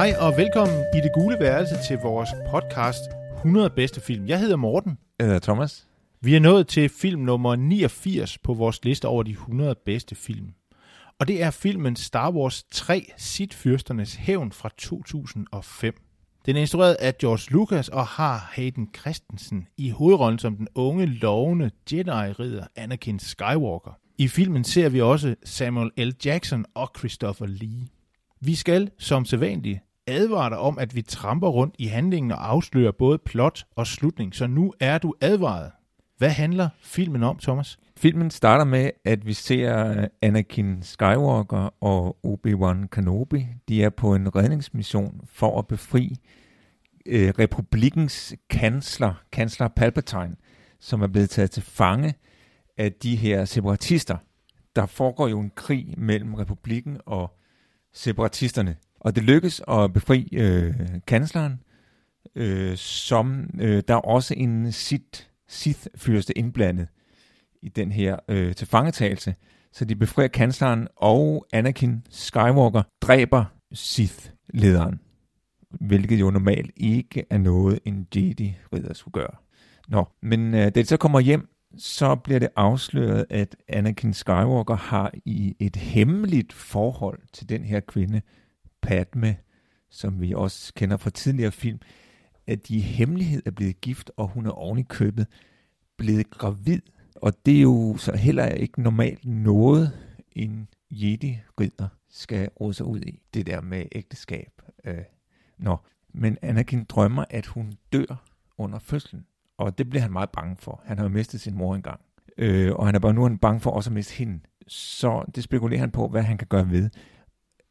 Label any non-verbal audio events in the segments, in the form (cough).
Hej og velkommen i det gule værelse til vores podcast 100 bedste film. Jeg hedder Morten. Jeg hedder Thomas. Vi er nået til film nummer 89 på vores liste over de 100 bedste film. Og det er filmen Star Wars 3, Sith-fyrsternes hævn fra 2005. Den er instrueret af George Lucas og har Hayden Christensen i hovedrollen som den unge, lovende Jedi-ridder Anakin Skywalker. I filmen ser vi også Samuel L. Jackson og Christopher Lee. Vi skal, som sædvanligt, advarer dig om, at vi tramper rundt i handlingen og afslører både plot og slutning, så nu er du advaret. Hvad handler filmen om, Thomas? Filmen starter med, at vi ser Anakin Skywalker og Obi-Wan Kenobi. De er på en redningsmission for at befri øh, republikens kansler, kansler Palpatine, som er blevet taget til fange af de her separatister. Der foregår jo en krig mellem republikken og separatisterne. Og det lykkes at befri øh, kansleren, øh, som øh, der er også en Sith, Sith-fyrste indblandet i den her øh, tilfangetagelse. Så de befrier kansleren, og Anakin Skywalker dræber Sith-lederen. Hvilket jo normalt ikke er noget, en Jedi-ridder skulle gøre. Nå, men øh, da de så kommer hjem, så bliver det afsløret, at Anakin Skywalker har i et hemmeligt forhold til den her kvinde, Padme, som vi også kender fra tidligere film, at de i hemmelighed er blevet gift, og hun er oven i købet blevet gravid. Og det er jo så heller ikke normalt noget, en Jedi-ridder skal råde sig ud i. Det der med ægteskab. Øh, nå. Men Anakin drømmer, at hun dør under fødslen. Og det bliver han meget bange for. Han har jo mistet sin mor engang. Øh, og han er bare nu bange for også at miste hende. Så det spekulerer han på, hvad han kan gøre ved.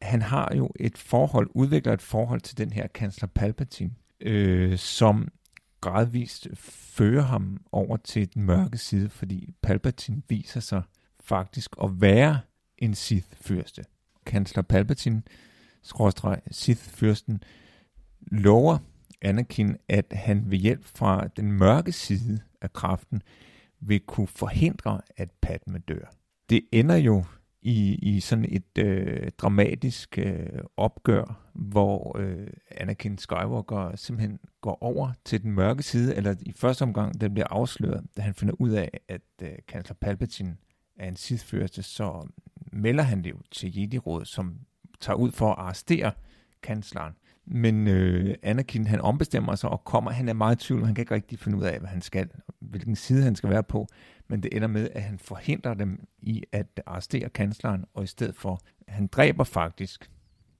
Han har jo et forhold, udvikler et forhold til den her kansler Palpatine, øh, som gradvist fører ham over til den mørke side, fordi Palpatine viser sig faktisk at være en Sith-fyrste. Kansler Palpatine, skråstreg Sith-fyrsten, lover Anakin, at han ved hjælp fra den mørke side af kraften vil kunne forhindre, at Padme dør. Det ender jo i, i sådan et øh, dramatisk øh, opgør, hvor øh, Anakin Skywalker simpelthen går over til den mørke side, eller i første omgang, den bliver afsløret, da han finder ud af, at øh, kansler Palpatine er en Sith-fyrste, så melder han det jo til Jedi-rådet, som tager ud for at arrestere kansleren. Men øh, Anakin, han ombestemmer sig og kommer, han er meget i tvivl, han kan ikke rigtig finde ud af, hvad han skal, hvilken side han skal være på, men det ender med, at han forhindrer dem i at arrestere kansleren, og i stedet for, han dræber faktisk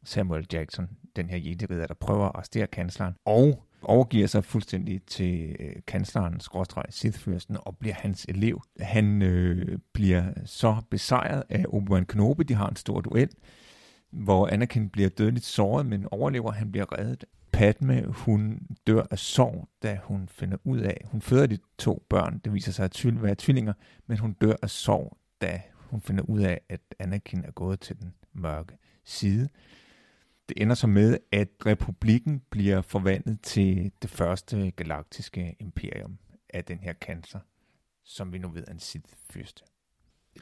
Samuel Jackson, den her jedi der prøver at arrestere kansleren, og overgiver sig fuldstændig til øh, kansleren, skråstreg Sithfyrsten, og bliver hans elev. Han øh, bliver så besejret af Obi-Wan Kenobi, de har en stor duel, hvor Anakin bliver dødeligt såret, men overlever, han bliver reddet. Padme, hun dør af sorg, da hun finder ud af, hun føder de to børn, det viser sig at være tvillinger, men hun dør af sorg, da hun finder ud af, at Anakin er gået til den mørke side. Det ender så med, at republikken bliver forvandlet til det første galaktiske imperium af den her cancer, som vi nu ved er en Sith-fyrste.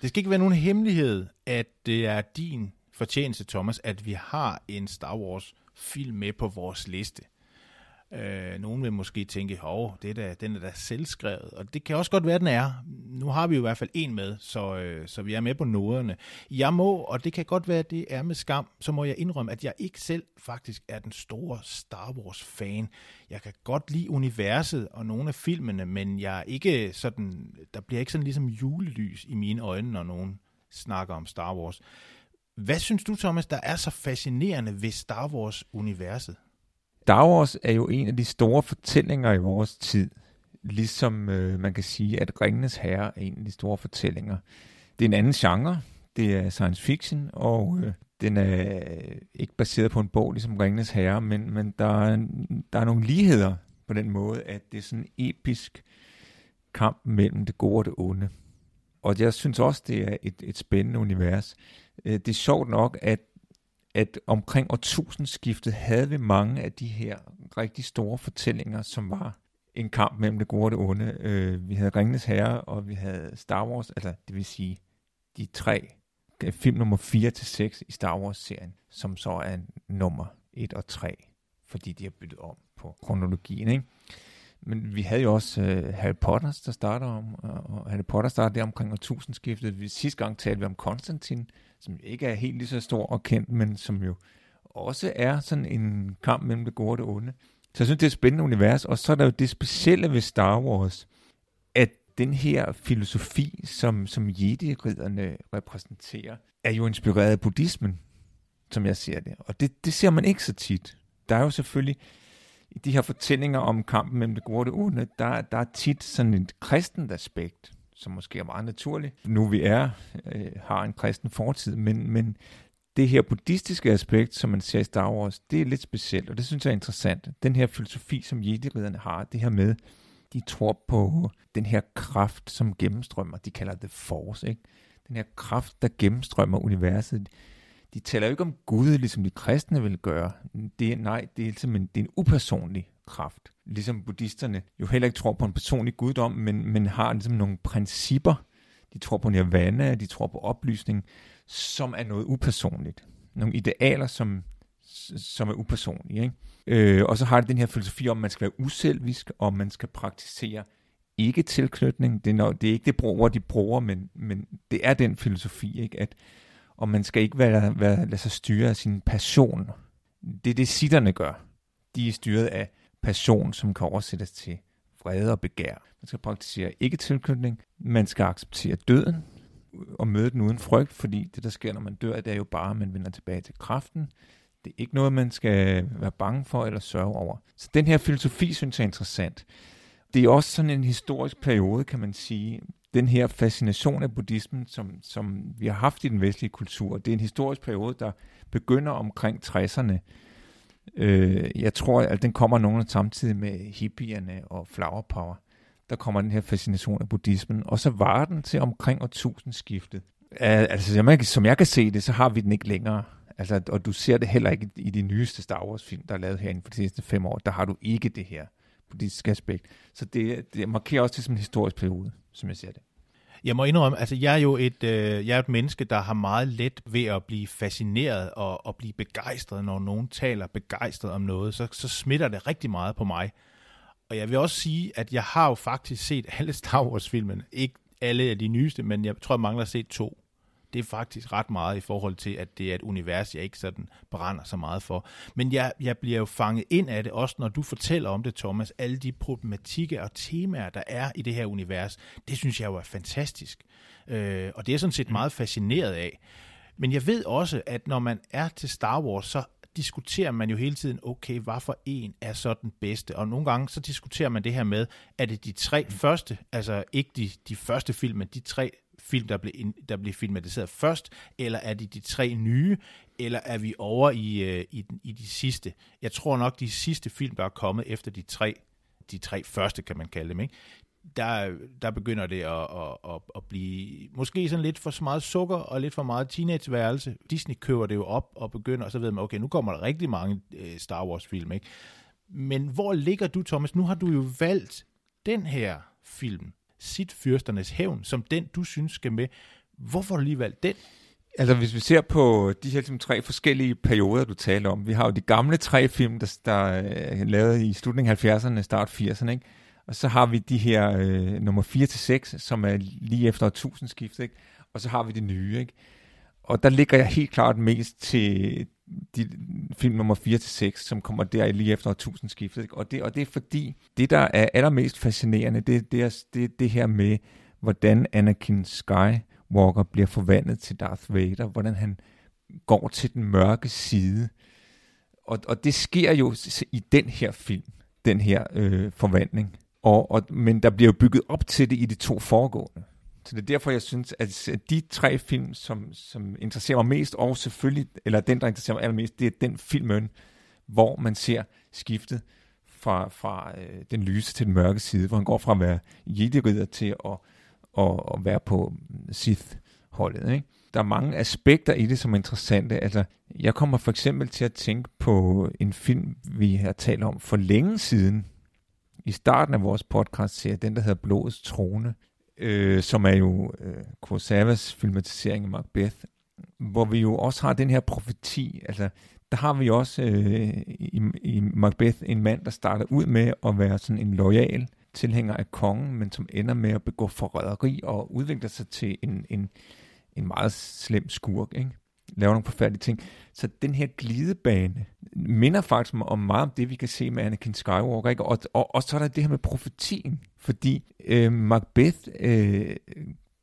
Det skal ikke være nogen hemmelighed, at det er din fortjeneste, Thomas, at vi har en Star Wars film med på vores liste. Øh, nogen vil måske tænke, hov, det er da, den er da selvskrevet, og det kan også godt være, den er. Nu har vi jo i hvert fald en med, så, øh, så vi er med på noderne. Jeg må, og det kan godt være, at det er med skam, så må jeg indrømme, at jeg ikke selv faktisk er den store Star Wars-fan. Jeg kan godt lide universet og nogle af filmene, men jeg er ikke sådan, der bliver ikke sådan ligesom julelys i mine øjne, når nogen snakker om Star Wars. Hvad synes du, Thomas, der er så fascinerende ved Star Wars-universet? Star Wars er jo en af de store fortællinger i vores tid. Ligesom øh, man kan sige, at Ringenes Herre er en af de store fortællinger. det er en anden genre. Det er science fiction, og øh, den er ikke baseret på en bog, ligesom Ringenes Herre, men, men der, er, der er nogle ligheder på den måde, at det er sådan en episk kamp mellem det gode og det onde. Og jeg synes også, det er et, et spændende univers. Øh, det er sjovt nok, at, at omkring årtusindskiftet havde vi mange af de her rigtig store fortællinger, som var en kamp mellem det gode og det onde. Øh, vi havde Ringnes Herre, og vi havde Star Wars, altså det vil sige de tre film nummer 4 til 6 i Star Wars-serien, som så er nummer 1 og 3, fordi de har byttet om på kronologien. Ikke? Men vi havde jo også uh, Harry Potter, der starter om, og Harry Potter starter der omkring årtusindskiftet. Vi, sidste gang talte vi om Konstantin, som ikke er helt lige så stor og kendt, men som jo også er sådan en kamp mellem det gode og det onde. Så jeg synes, det er et spændende univers, og så er der jo det specielle ved Star Wars, at den her filosofi, som, som Jedi-ridderne repræsenterer, er jo inspireret af buddhismen, som jeg ser det. Og det, det ser man ikke så tit. Der er jo selvfølgelig i de her fortællinger om kampen mellem det gode og det onde, der, der er tit sådan et kristent aspekt, som måske er meget naturligt. Nu vi er, øh, har en kristen fortid, men, men det her buddhistiske aspekt, som man ser i Star Wars, det er lidt specielt, og det synes jeg er interessant. Den her filosofi, som jedi har, det her med, de tror på den her kraft, som gennemstrømmer. De kalder det force, ikke? Den her kraft, der gennemstrømmer universet. De taler jo ikke om Gud, ligesom de kristne vil gøre. Det nej, det er, simpelthen, det er en upersonlig kraft. Ligesom buddhisterne jo heller ikke tror på en personlig guddom, men, men har ligesom nogle principper. De tror på nirvana, de tror på oplysning, som er noget upersonligt. Nogle idealer, som, som er upersonlige. Ikke? Øh, og så har det den her filosofi om, at man skal være uselvisk, og man skal praktisere ikke tilknytning. Det er, det er ikke det bruger, de bruger, men, men det er den filosofi, ikke? at og man skal ikke være, være, lade sig styre af sin passion. Det er det, sitterne gør. De er styret af passion, som kan oversættes til vrede og begær. Man skal praktisere ikke tilknytning. Man skal acceptere døden og møde den uden frygt, fordi det, der sker, når man dør, det er jo bare, at man vender tilbage til kraften. Det er ikke noget, man skal være bange for eller sørge over. Så den her filosofi synes jeg er interessant. Det er også sådan en historisk periode, kan man sige. Den her fascination af buddhismen, som, som vi har haft i den vestlige kultur, det er en historisk periode, der begynder omkring 60'erne. Øh, jeg tror, at den kommer nogen samtidig med hippierne og flower power. Der kommer den her fascination af buddhismen, og så var den til omkring årtusindskiftet. Altså, som jeg, som jeg kan se det, så har vi den ikke længere. Altså, og du ser det heller ikke i de nyeste Star Wars-film, der er lavet herinde for de sidste fem år. Der har du ikke det her politisk aspekt. Så det, det markerer også det som en historisk periode, som jeg ser det. Jeg må indrømme, altså jeg er jo et, øh, jeg er et menneske, der har meget let ved at blive fascineret og, og blive begejstret, når nogen taler begejstret om noget, så, så smitter det rigtig meget på mig. Og jeg vil også sige, at jeg har jo faktisk set alle Star Wars-filmene. Ikke alle af de nyeste, men jeg tror, jeg mangler at se to det er faktisk ret meget i forhold til, at det er et univers, jeg ikke sådan brænder så meget for. Men jeg, jeg bliver jo fanget ind af det, også når du fortæller om det, Thomas, alle de problematikker og temaer, der er i det her univers, det synes jeg jo er fantastisk. Øh, og det er sådan set mm. meget fascineret af. Men jeg ved også, at når man er til Star Wars, så diskuterer man jo hele tiden, okay, hvad for en er så den bedste? Og nogle gange så diskuterer man det her med, er det de tre mm. første, altså ikke de, de første film, men de tre film, der blev, der blev filmatiseret først, eller er det de tre nye, eller er vi over i, øh, i, i de sidste? Jeg tror nok, de sidste film, der er kommet efter de tre, de tre første, kan man kalde dem, ikke? Der, der begynder det at, at, at, at blive måske sådan lidt for meget sukker og lidt for meget teenageværelse. Disney køber det jo op og begynder, og så ved man, okay, nu kommer der rigtig mange øh, Star Wars-film, ikke? Men hvor ligger du, Thomas? Nu har du jo valgt den her film sit fyrsternes hævn, som den, du synes skal med. Hvorfor har du lige valgt den? Altså, hvis vi ser på de her ligesom, tre forskellige perioder, du taler om. Vi har jo de gamle tre film, der, der øh, er lavet i slutningen af 70'erne, start 80'erne, ikke? Og så har vi de her øh, nummer 4 til 6, som er lige efter tusindskift, ikke? Og så har vi de nye, ikke? Og der ligger jeg helt klart mest til de, film nummer 4 til 6, som kommer der lige efter tusindskiftet. Ikke? Og, det, og det er fordi, det der er allermest fascinerende, det, det er det, det her med, hvordan Anakin Skywalker bliver forvandlet til Darth Vader, hvordan han går til den mørke side. Og, og det sker jo i den her film, den her øh, forvandling. Og, og, men der bliver jo bygget op til det i de to foregående. Så det er derfor, jeg synes, at de tre film, som, som interesserer mig mest, og selvfølgelig, eller den, der interesserer mig allermest, det er den film, hvor man ser skiftet fra, fra øh, den lyse til den mørke side, hvor han går fra at være jedi til at, at, at være på mm, Sith-holdet. Ikke? Der er mange aspekter i det, som er interessante. Altså, jeg kommer for eksempel til at tænke på en film, vi har talt om for længe siden, i starten af vores podcast ser, den der hedder Blodets Trone, øh, som er jo øh, Kurosawas filmatisering af Macbeth, hvor vi jo også har den her profeti, altså der har vi også øh, i, i Macbeth en mand, der starter ud med at være sådan en lojal tilhænger af kongen, men som ender med at begå forræderi og udvikler sig til en, en, en meget slem skurk, ikke? Laver nogle forfærdelige ting. Så den her glidebane minder faktisk om meget om det, vi kan se med Anakin Skywalker. Ikke? Og, og, og så er der det her med profetien, fordi øh, Macbeth øh,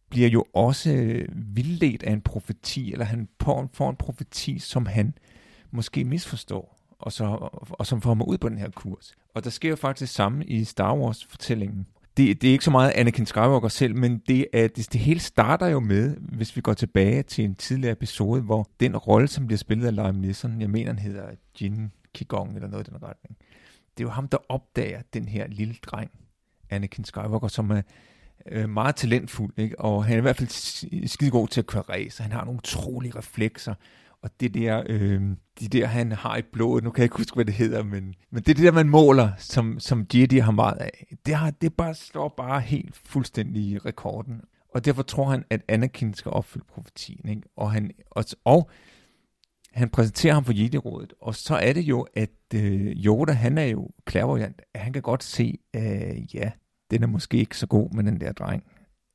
bliver jo også øh, vildledt af en profeti, eller han får en profeti, som han måske misforstår, og, så, og som får ham ud på den her kurs. Og der sker jo faktisk det samme i Star Wars-fortællingen. Det, det er ikke så meget Anakin Skywalker selv, men det, er, det, det hele starter jo med, hvis vi går tilbage til en tidligere episode, hvor den rolle, som bliver spillet af Liam Neeson, jeg mener, han hedder Jin Kigong eller noget i den retning, det er jo ham, der opdager den her lille dreng, Anakin Skywalker, som er øh, meget talentfuld, ikke? og han er i hvert fald skide god til at køre race, han har nogle utrolige reflekser, og det der, øh, de der, han har i blodet, nu kan jeg ikke huske, hvad det hedder, men, men det er det der, man måler, som, som Jedi har meget af. Det, har, det bare står bare helt fuldstændig i rekorden. Og derfor tror han, at Anakin skal opfylde profetien. Ikke? Og, han, og, og han præsenterer ham for Jedi-rådet, og så er det jo, at øh, Yoda, han er jo klærvariant. Han kan godt se, øh, ja, den er måske ikke så god med den der dreng.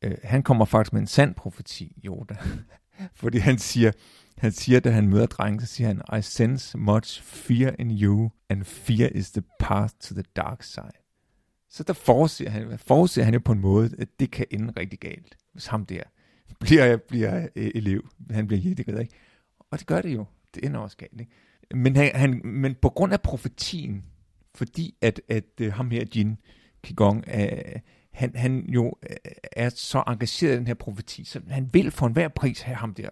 Øh, han kommer faktisk med en sand profeti, Yoda. (laughs) Fordi han siger, han siger, da han møder drengen, så siger han, I sense much fear in you, and fear is the path to the dark side. Så der forudser han, forudser han jo på en måde, at det kan ende rigtig galt, hvis ham der bliver, bliver øh, elev. Han bliver jættegrid, ikke? Og det gør det jo. Det ender også galt, ikke? Men, han, han, men på grund af profetien, fordi at, at øh, ham her, Jin Qigong, uh, han, han jo er så engageret i den her profeti, så han vil for enhver pris have ham der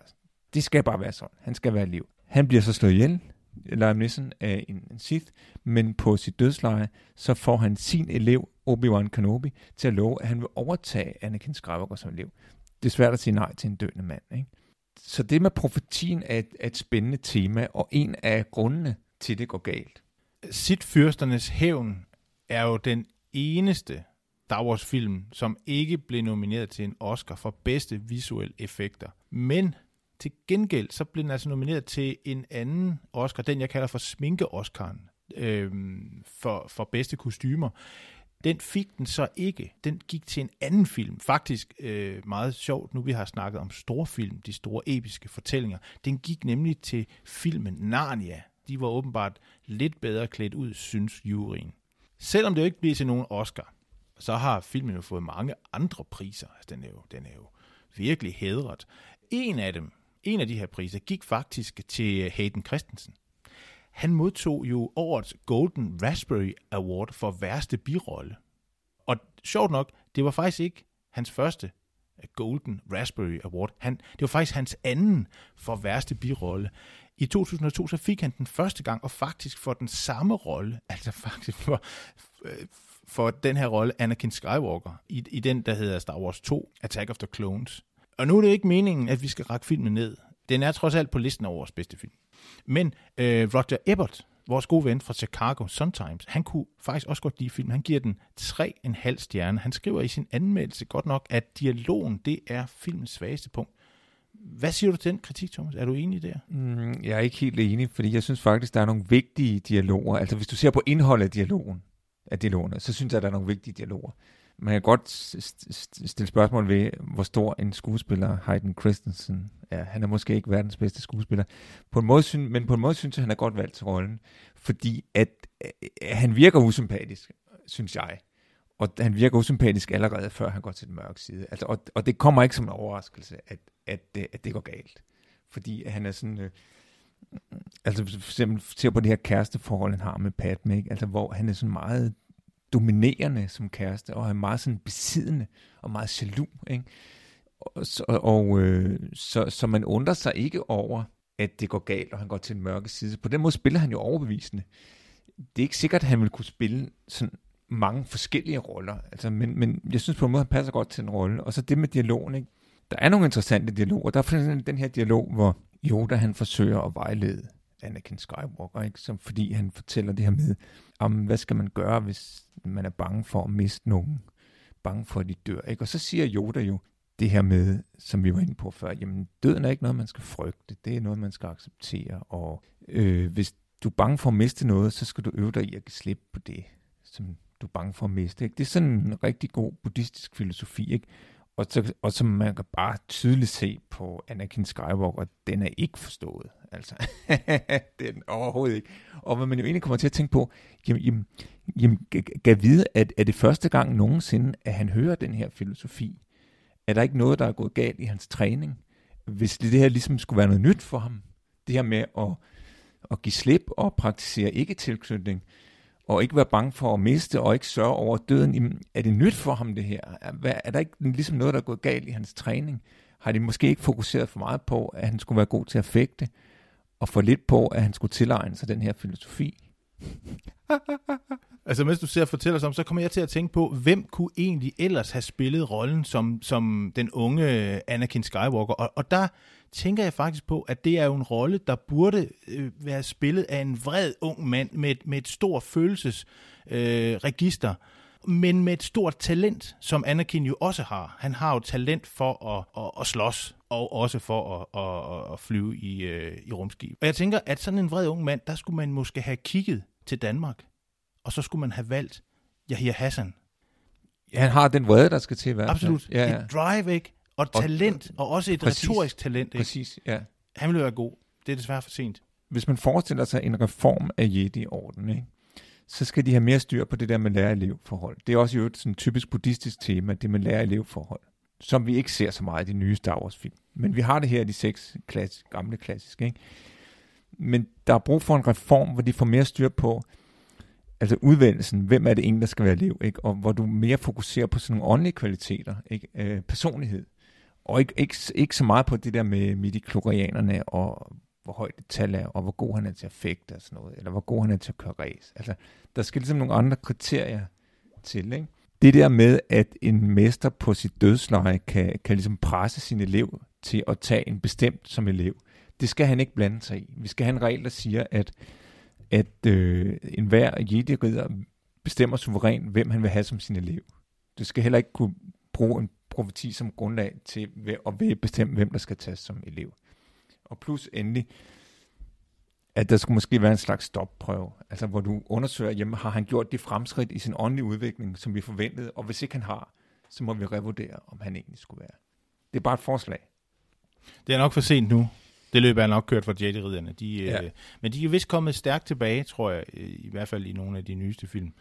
det skal bare være sådan. Han skal være liv. Han bliver så slået ihjel, Liam Neeson, af en, en Sith, men på sit dødsleje, så får han sin elev, Obi-Wan Kenobi, til at love, at han vil overtage Anakin Skywalker som elev. Det er svært at sige nej til en døende mand, ikke? Så det med profetien er et, er et spændende tema, og en af grundene til, det går galt. Sith-fyrsternes hævn er jo den eneste Star Wars-film, som ikke blev nomineret til en Oscar for bedste visuelle effekter. Men til gengæld, så blev den altså nomineret til en anden Oscar, den jeg kalder for sminke-Oscaren, øh, for, for bedste kostymer. Den fik den så ikke. Den gik til en anden film. Faktisk øh, meget sjovt, nu vi har snakket om storfilm, de store episke fortællinger. Den gik nemlig til filmen Narnia. De var åbenbart lidt bedre klædt ud, synes juryen. Selvom det jo ikke bliver til nogen Oscar, så har filmen jo fået mange andre priser. Altså, den, er jo, den er jo virkelig hedret. En af dem, en af de her priser gik faktisk til Hayden Christensen. Han modtog jo årets Golden Raspberry Award for værste birolle. Og sjovt nok, det var faktisk ikke hans første Golden Raspberry Award. Han, det var faktisk hans anden for værste birolle. I 2002 så fik han den første gang, og faktisk for den samme rolle, (laughs) altså faktisk for, for den her rolle, Anakin Skywalker, i, i den, der hedder Star Wars 2, Attack of the Clones. Og nu er det ikke meningen, at vi skal række filmen ned. Den er trods alt på listen over vores bedste film. Men øh, Roger Ebert, vores gode ven fra Chicago Sun-Times, han kunne faktisk også godt lide filmen. Han giver den 3,5 stjerne. Han skriver i sin anmeldelse godt nok, at dialogen, det er filmens svageste punkt. Hvad siger du til den kritik, Thomas? Er du enig der? Mm, jeg er ikke helt enig, fordi jeg synes faktisk, der er nogle vigtige dialoger. Altså hvis du ser på indholdet af dialogen, af dialogerne, så synes jeg, der er nogle vigtige dialoger man kan godt stille spørgsmål ved, hvor stor en skuespiller Hayden Christensen er. Han er måske ikke verdens bedste skuespiller, på en måde, synes, men på en måde synes jeg, han er godt valgt til rollen, fordi at, at han virker usympatisk, synes jeg. Og han virker usympatisk allerede, før han går til den mørke side. Altså, og, og det kommer ikke som en overraskelse, at, at, det, at det går galt. Fordi han er sådan... Øh, altså for eksempel ser på det her kæresteforhold, han har med Padme, ikke? Altså, hvor han er sådan meget dominerende som kæreste, og er meget sådan besiddende og meget jaloux. Ikke? Og, så, og øh, så, så man undrer sig ikke over, at det går galt, og han går til den mørke side. På den måde spiller han jo overbevisende. Det er ikke sikkert, at han vil kunne spille sådan mange forskellige roller, altså, men, men jeg synes på en måde, han passer godt til en rolle. Og så det med dialogen, ikke? Der er nogle interessante dialoger. Der er for eksempel den her dialog, hvor Yoda han forsøger at vejlede Anakin Skywalker, ikke? Som, fordi han fortæller det her med, om hvad skal man gøre, hvis man er bange for at miste nogen, bange for at de dør. Ikke? Og så siger Yoda jo det her med, som vi var inde på før, jamen døden er ikke noget, man skal frygte, det er noget, man skal acceptere, og øh, hvis du er bange for at miste noget, så skal du øve dig i at give slip på det, som du er bange for at miste. Ikke? Det er sådan en rigtig god buddhistisk filosofi, ikke? Og, så, og som man kan bare tydeligt se på Anakin Skywalker, den er ikke forstået. Altså, (laughs) den overhovedet ikke. Og hvad man jo egentlig kommer til at tænke på, jamen, jamen, jamen gav vide, at er det første gang nogensinde, at han hører den her filosofi? Er der ikke noget, der er gået galt i hans træning? Hvis det her ligesom skulle være noget nyt for ham, det her med at, at give slip og praktisere ikke-tilknytning, og ikke være bange for at miste, og ikke sørge over døden. Jamen, er det nyt for ham det her? Er, er der ikke ligesom noget, der er gået galt i hans træning? Har de måske ikke fokuseret for meget på, at han skulle være god til at fægte, og for lidt på, at han skulle tilegne sig den her filosofi? (laughs) altså, mens du ser og fortæller om, så kommer jeg til at tænke på, hvem kunne egentlig ellers have spillet rollen som, som den unge Anakin Skywalker? Og, og der tænker jeg faktisk på, at det er jo en rolle, der burde øh, være spillet af en vred ung mand med, et, med et stort følelsesregister, øh, men med et stort talent, som Anakin jo også har. Han har jo talent for at, at, at slås, og også for at, at, at flyve i, øh, i rumskib. Og jeg tænker, at sådan en vred ung mand, der skulle man måske have kigget til Danmark, og så skulle man have valgt Yahya Hassan. Ja, han har den vrede, der skal til i hvert fald. Absolut. Ja, ja. Et drive, ikke? Og talent, og også et præcis, retorisk talent. Ikke? Præcis, ja. Han vil være god. Det er desværre for sent. Hvis man forestiller sig en reform af Jedi-orden, ikke? så skal de have mere styr på det der med lærer-elev-forhold. Det er også jo et sådan typisk buddhistisk tema, det med lærer-elev-forhold, som vi ikke ser så meget i de nye Star Wars-film. Men vi har det her i de seks klass- gamle klassiske. Ikke? Men der er brug for en reform, hvor de får mere styr på, altså udvendelsen. hvem er det egentlig, der skal være elev, ikke? og hvor du mere fokuserer på sådan nogle åndelige kvaliteter, ikke? Øh, personlighed, og ikke, ikke, ikke så meget på det der med midi-klorianerne, og hvor højt det tal er, og hvor god han er til at fægte og sådan noget, eller hvor god han er til at køre race. Altså, der skal ligesom nogle andre kriterier til, ikke? Det der med, at en mester på sit dødsleje kan, kan ligesom presse sin elev til at tage en bestemt som elev, det skal han ikke blande sig i. Vi skal have en regel, der siger, at, at øh, enhver jedi-ridder bestemmer suverænt, hvem han vil have som sin elev. Du skal heller ikke kunne bruge en profeti som grundlag til at bestemme, hvem der skal tages som elev. Og plus endelig, at der skulle måske være en slags stopprøve, altså hvor du undersøger, jamen har han gjort de fremskridt i sin åndelige udvikling, som vi forventede, og hvis ikke han har, så må vi revurdere, om han egentlig skulle være. Det er bare et forslag. Det er nok for sent nu. Det løb er nok kørt for Jedi-ridderne. De, ja. øh, men de er vist kommet stærkt tilbage, tror jeg, i hvert fald i nogle af de nyeste film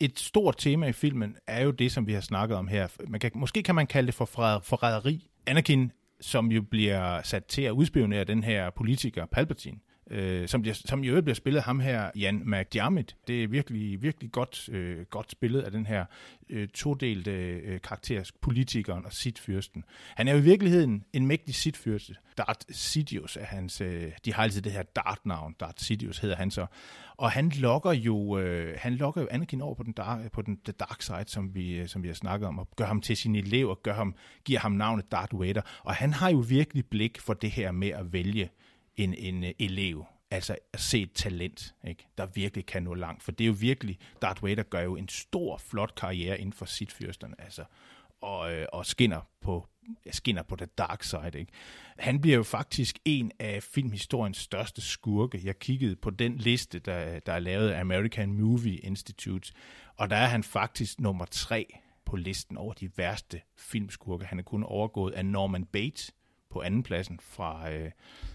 et stort tema i filmen er jo det, som vi har snakket om her. Man kan, måske kan man kalde det for forræderi. Anakin, som jo bliver sat til at udspionere den her politiker Palpatine, øh, Øh, som, bliver, som i øvrigt bliver spillet ham her, Jan McDiarmid. Det er virkelig, virkelig godt, øh, godt spillet af den her øh, todelte øh, karakter, politikeren og sitfyrsten. Han er jo i virkeligheden en mægtig sitfyrste. Darth Sidious er hans, øh, de har altid det her Darth-navn, Darth Sidious hedder han så. Og han lokker jo, øh, han lokker jo Anakin over på den, dark, på den the dark side, som vi, øh, som vi har snakket om, og gør ham til sin elev, og gør ham, giver ham navnet Darth Vader. Og han har jo virkelig blik for det her med at vælge en, en øh, elev. Altså at se et talent, ikke? der virkelig kan nå langt. For det er jo virkelig, Darth Vader gør jo en stor, flot karriere inden for sit fyrsterne. Altså, og, øh, og skinner på skinner på the dark side. Ikke? Han bliver jo faktisk en af filmhistoriens største skurke. Jeg kiggede på den liste, der, der er lavet af American Movie Institute, og der er han faktisk nummer tre på listen over de værste filmskurke. Han er kun overgået af Norman Bates på andenpladsen fra, øh,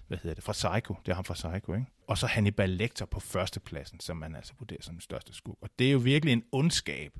hvad hedder det, fra Psycho. Det er ham fra Psycho, ikke? Og så Hannibal Lecter på førstepladsen, som man altså vurderer som den største skurk. Og det er jo virkelig en ondskab,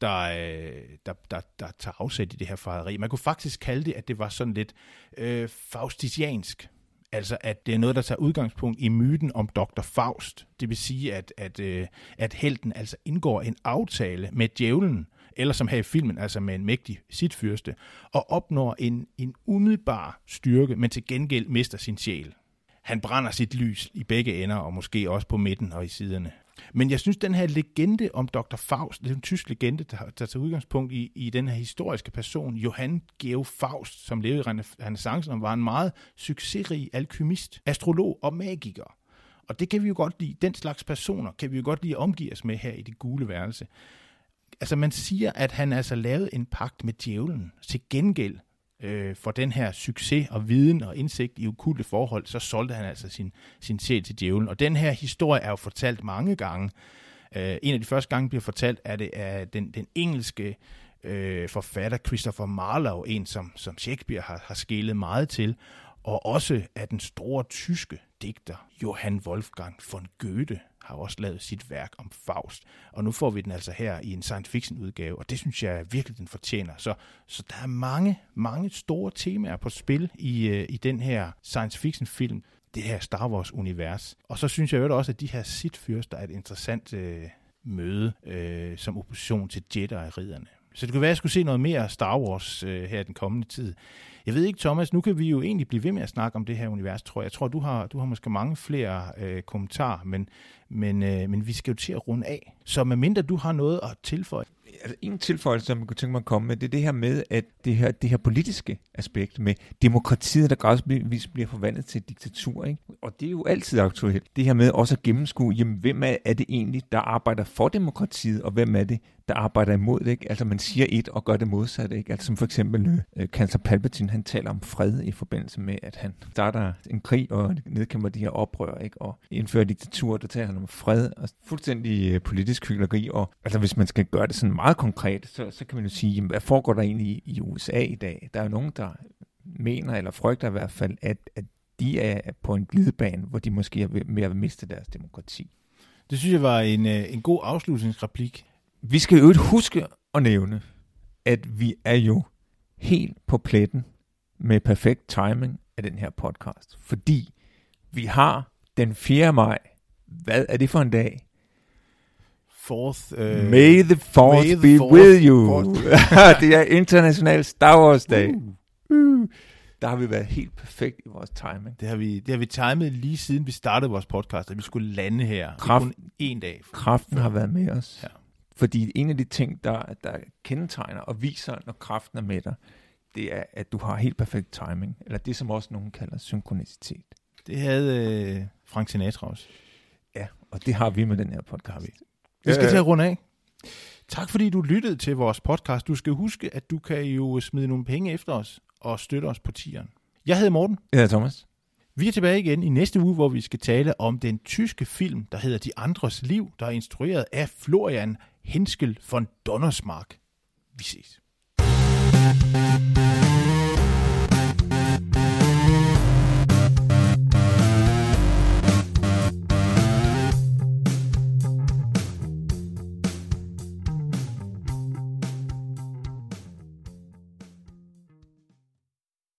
der, øh, der, der, der tager afsæt i det her farveri. Man kunne faktisk kalde det, at det var sådan lidt øh, faustisiansk. Altså, at det er noget, der tager udgangspunkt i myten om Dr. Faust. Det vil sige, at, at, øh, at helten altså indgår en aftale med djævlen, eller som her i filmen, altså med en mægtig sitfyrste, og opnår en, en umiddelbar styrke, men til gengæld mister sin sjæl. Han brænder sit lys i begge ender, og måske også på midten og i siderne. Men jeg synes, den her legende om Dr. Faust, det er en tysk legende, der, der tager udgangspunkt i, i den her historiske person, Johann Georg Faust, som levede i renaissancen og var en meget succesrig alkymist, astrolog og magiker. Og det kan vi jo godt lide. Den slags personer kan vi jo godt lide at omgive os med her i det gule værelse. Altså man siger, at han altså lavede en pagt med djævlen til gengæld øh, for den her succes og viden og indsigt i ukulte forhold, så solgte han altså sin, sin sjæl til djævlen. Og den her historie er jo fortalt mange gange. Øh, en af de første gange bliver fortalt, er det af den, den engelske øh, forfatter Christopher Marlowe, en som, som Shakespeare har, har skælet meget til, og også af den store tyske digter Johann Wolfgang von Goethe har også lavet sit værk om Faust. Og nu får vi den altså her i en science fiction udgave, og det synes jeg virkelig, den fortjener. Så, så der er mange, mange store temaer på spil i, øh, i den her science fiction film, det her Star Wars univers. Og så synes jeg jo også, at de her Sith-fyrster er et interessant øh, møde øh, som opposition til Jedi-ridderne. Så det kunne være, at jeg skulle se noget mere Star Wars øh, her den kommende tid. Jeg ved ikke, Thomas, nu kan vi jo egentlig blive ved med at snakke om det her univers, tror jeg. Jeg tror, du har, du har måske mange flere øh, kommentarer, men, men, øh, men vi skal jo til at runde af. Så medmindre du har noget at tilføje. Altså, en tilføjelse, som jeg kunne tænke mig at komme med, det er det her med, at det her, det her politiske aspekt med demokratiet, der gradvis bliver forvandlet til diktatur. Ikke? Og det er jo altid aktuelt. Det her med også at gennemskue, jamen, hvem er, er det egentlig, der arbejder for demokratiet, og hvem er det, der arbejder imod det. Ikke? Altså man siger et og gør det modsatte. Ikke? Altså som for eksempel øh, kansler Palpatine, han taler om fred i forbindelse med, at han starter en krig og nedkæmper de her oprør, ikke? og indfører diktatur, der taler han om fred og fuldstændig øh, politisk hyggeleri. Og altså hvis man skal gøre det sådan meget konkret, så, så kan man jo sige, jamen, hvad foregår der egentlig i, i USA i dag? Der er jo nogen, der mener eller frygter i hvert fald, at, at de er på en glidebane, hvor de måske er ved at miste deres demokrati. Det synes jeg var en, øh, en god afslutningsreplik. Vi skal jo ikke huske at nævne, at vi er jo helt på pletten med perfekt timing af den her podcast. Fordi vi har den 4. maj. Hvad er det for en dag? Fourth, uh, May the fourth May the be fourth, with you. (laughs) det er international Star Wars dag. Uh. Uh. Der har vi været helt perfekt i vores timing. Det har vi, det har vi timet lige siden vi startede vores podcast, at vi skulle lande her. Kraft, kun én dag. Kraften har været med os. Ja. Fordi en af de ting, der, der kendetegner og viser, når kraften er med dig, det er, at du har helt perfekt timing. Eller det, som også nogen kalder synkronicitet. Det havde øh, Frank Sinatra også. Ja, og det har vi med den her podcast. Vi, vi skal til at runde af. Tak fordi du lyttede til vores podcast. Du skal huske, at du kan jo smide nogle penge efter os og støtte os på tieren. Jeg hedder Morten. Jeg hedder Thomas. Vi er tilbage igen i næste uge, hvor vi skal tale om den tyske film, der hedder De Andres Liv, der er instrueret af Florian Henskel von Donnersmark. Vi ses.